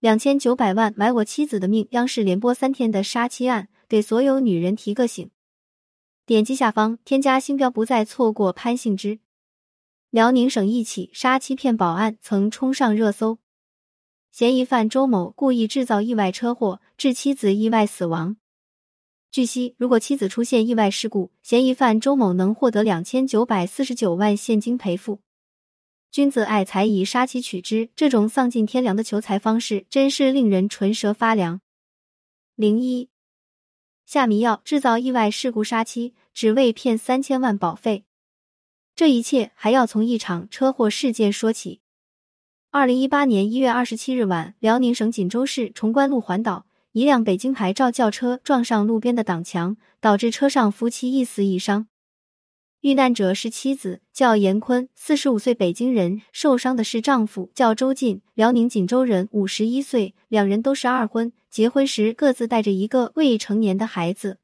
两千九百万买我妻子的命，央视连播三天的杀妻案，给所有女人提个醒。点击下方添加星标，不再错过潘幸之。辽宁省一起杀妻骗保案曾冲上热搜，嫌疑犯周某故意制造意外车祸，致妻子意外死亡。据悉，如果妻子出现意外事故，嫌疑犯周某能获得两千九百四十九万现金赔付。君子爱财，以杀妻取之，这种丧尽天良的求财方式，真是令人唇舌发凉。零一下迷药制造意外事故杀妻，只为骗三千万保费。这一切还要从一场车祸事件说起。二零一八年一月二十七日晚，辽宁省锦州市崇关路环岛。一辆北京牌照轿车撞上路边的挡墙，导致车上夫妻一死一伤。遇难者是妻子，叫严坤，四十五岁，北京人；受伤的是丈夫，叫周进，辽宁锦州人，五十一岁。两人都是二婚，结婚时各自带着一个未成年的孩子。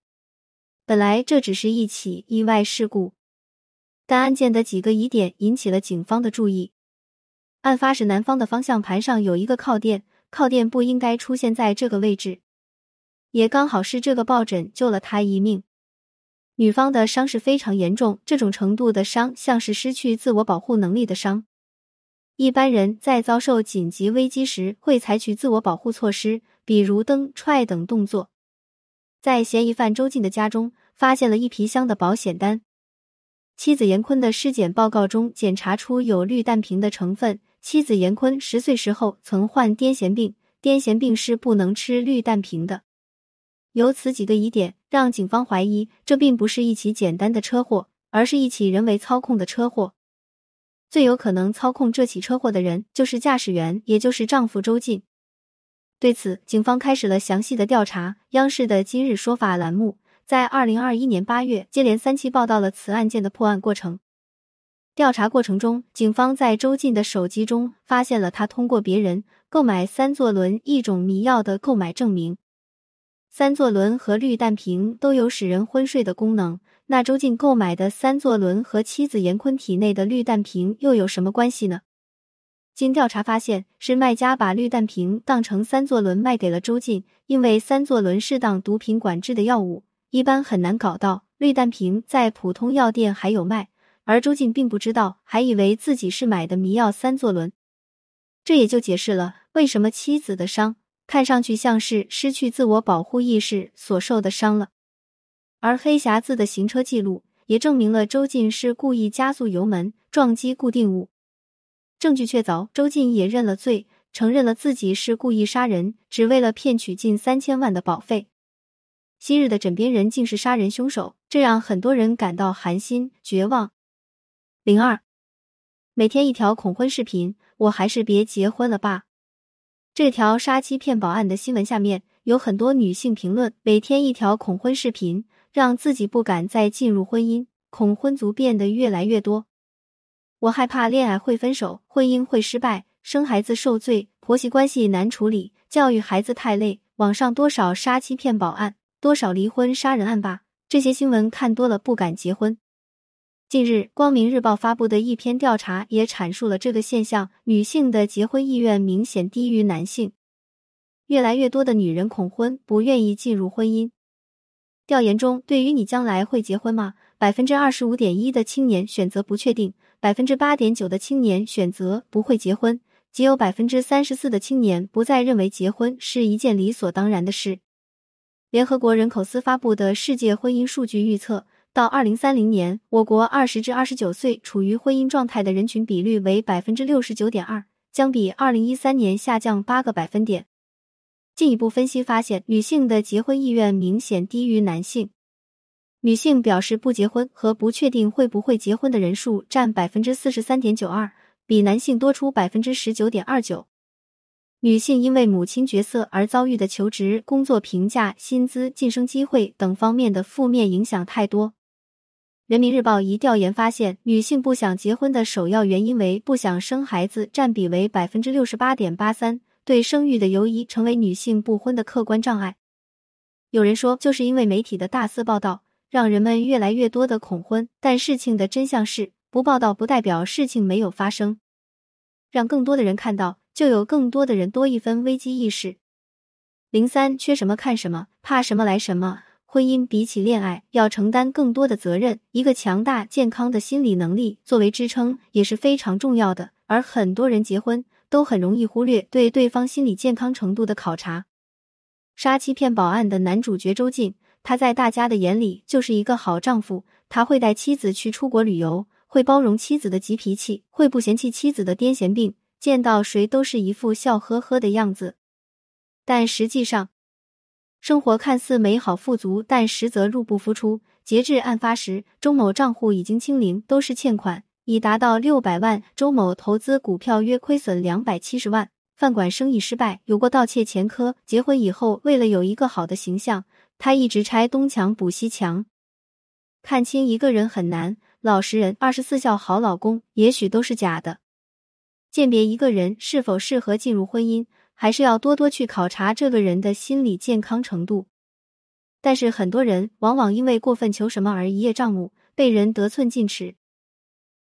本来这只是一起意外事故，但案件的几个疑点引起了警方的注意。案发时，南方的方向盘上有一个靠垫。靠垫不应该出现在这个位置，也刚好是这个抱枕救了他一命。女方的伤势非常严重，这种程度的伤像是失去自我保护能力的伤。一般人在遭受紧急危机时会采取自我保护措施，比如蹬、踹等动作。在嫌疑犯周进的家中，发现了一皮箱的保险单。妻子严坤的尸检报告中检查出有氯氮平的成分。妻子严坤十岁时候曾患癫痫病，癫痫病是不能吃氯氮平的。由此几个疑点，让警方怀疑这并不是一起简单的车祸，而是一起人为操控的车祸。最有可能操控这起车祸的人就是驾驶员，也就是丈夫周进。对此，警方开始了详细的调查。央视的今日说法栏目在二零二一年八月接连三期报道了此案件的破案过程。调查过程中，警方在周进的手机中发现了他通过别人购买三唑仑一种迷药的购买证明。三唑仑和氯氮平都有使人昏睡的功能，那周进购买的三唑仑和妻子严坤体内的氯氮平又有什么关系呢？经调查发现，是卖家把氯氮平当成三唑仑卖给了周进，因为三唑仑是当毒品管制的药物，一般很难搞到。氯氮平在普通药店还有卖。而周进并不知道，还以为自己是买的迷药三唑仑，这也就解释了为什么妻子的伤看上去像是失去自我保护意识所受的伤了。而黑匣子的行车记录也证明了周进是故意加速油门撞击固定物，证据确凿，周进也认了罪，承认了自己是故意杀人，只为了骗取近三千万的保费。昔日的枕边人竟是杀人凶手，这让很多人感到寒心绝望。零二，每天一条恐婚视频，我还是别结婚了吧。这条杀妻骗保案的新闻下面有很多女性评论：每天一条恐婚视频，让自己不敢再进入婚姻，恐婚族变得越来越多。我害怕恋爱会分手，婚姻会失败，生孩子受罪，婆媳关系难处理，教育孩子太累。网上多少杀妻骗保案，多少离婚杀人案吧？这些新闻看多了，不敢结婚。近日，光明日报发布的一篇调查也阐述了这个现象：女性的结婚意愿明显低于男性，越来越多的女人恐婚，不愿意进入婚姻。调研中，对于你将来会结婚吗？百分之二十五点一的青年选择不确定，百分之八点九的青年选择不会结婚，仅有百分之三十四的青年不再认为结婚是一件理所当然的事。联合国人口司发布的世界婚姻数据预测。到二零三零年，我国二十至二十九岁处于婚姻状态的人群比率为百分之六十九点二，将比二零一三年下降八个百分点。进一步分析发现，女性的结婚意愿明显低于男性。女性表示不结婚和不确定会不会结婚的人数占百分之四十三点九二，比男性多出百分之十九点二九。女性因为母亲角色而遭遇的求职、工作评价、薪资、晋升机会等方面的负面影响太多。人民日报一调研发现，女性不想结婚的首要原因为不想生孩子，占比为百分之六十八点八三。对生育的犹疑成为女性不婚的客观障碍。有人说，就是因为媒体的大肆报道，让人们越来越多的恐婚。但事情的真相是，不报道不代表事情没有发生。让更多的人看到，就有更多的人多一分危机意识。零三缺什么看什么，怕什么来什么。婚姻比起恋爱要承担更多的责任，一个强大健康的心理能力作为支撑也是非常重要的。而很多人结婚都很容易忽略对对方心理健康程度的考察。杀妻骗保案的男主角周进，他在大家的眼里就是一个好丈夫，他会带妻子去出国旅游，会包容妻子的急脾气，会不嫌弃妻子的癫痫病，见到谁都是一副笑呵呵的样子。但实际上，生活看似美好富足，但实则入不敷出。截至案发时，周某账户已经清零，都是欠款，已达到六百万。周某投资股票约亏损两百七十万，饭馆生意失败，有过盗窃前科。结婚以后，为了有一个好的形象，他一直拆东墙补西墙。看清一个人很难，老实人、二十四孝好老公，也许都是假的。鉴别一个人是否适合进入婚姻。还是要多多去考察这个人的心理健康程度，但是很多人往往因为过分求什么而一叶障目，被人得寸进尺。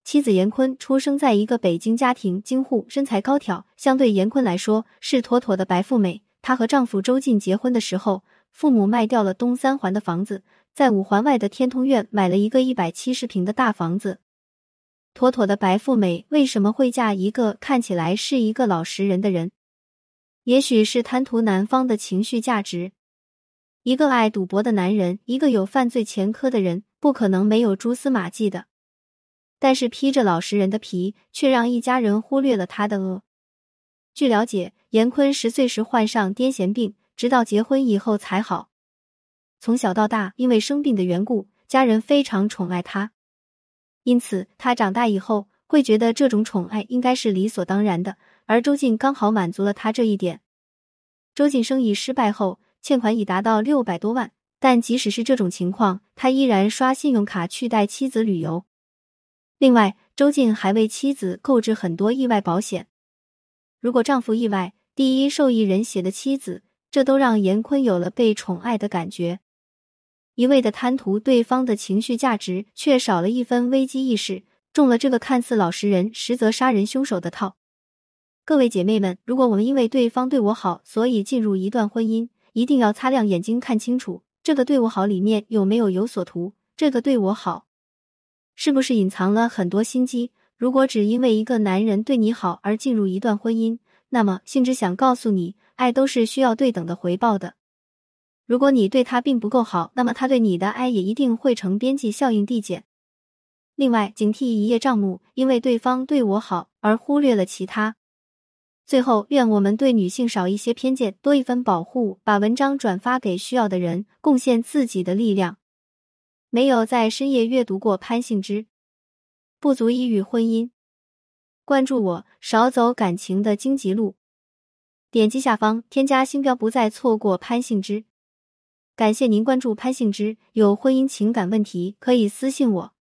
妻子严坤出生在一个北京家庭，京沪身材高挑，相对严坤来说是妥妥的白富美。她和丈夫周进结婚的时候，父母卖掉了东三环的房子，在五环外的天通苑买了一个一百七十平的大房子。妥妥的白富美为什么会嫁一个看起来是一个老实人的人？也许是贪图男方的情绪价值，一个爱赌博的男人，一个有犯罪前科的人，不可能没有蛛丝马迹的。但是披着老实人的皮，却让一家人忽略了他的恶。据了解，严坤十岁时患上癫痫病，直到结婚以后才好。从小到大，因为生病的缘故，家人非常宠爱他，因此他长大以后会觉得这种宠爱应该是理所当然的。而周进刚好满足了他这一点。周进生意失败后，欠款已达到六百多万，但即使是这种情况，他依然刷信用卡去带妻子旅游。另外，周进还为妻子购置很多意外保险。如果丈夫意外，第一受益人写的妻子，这都让严坤有了被宠爱的感觉。一味的贪图对方的情绪价值，却少了一分危机意识，中了这个看似老实人，实则杀人凶手的套。各位姐妹们，如果我们因为对方对我好，所以进入一段婚姻，一定要擦亮眼睛看清楚，这个对我好里面有没有有所图？这个对我好，是不是隐藏了很多心机？如果只因为一个男人对你好而进入一段婚姻，那么信之想告诉你，爱都是需要对等的回报的。如果你对他并不够好，那么他对你的爱也一定会成边际效应递减。另外，警惕一叶障目，因为对方对我好而忽略了其他。最后，愿我们对女性少一些偏见，多一分保护。把文章转发给需要的人，贡献自己的力量。没有在深夜阅读过潘幸之，不足以与婚姻。关注我，少走感情的荆棘路。点击下方添加星标，不再错过潘幸之。感谢您关注潘幸之，有婚姻情感问题可以私信我。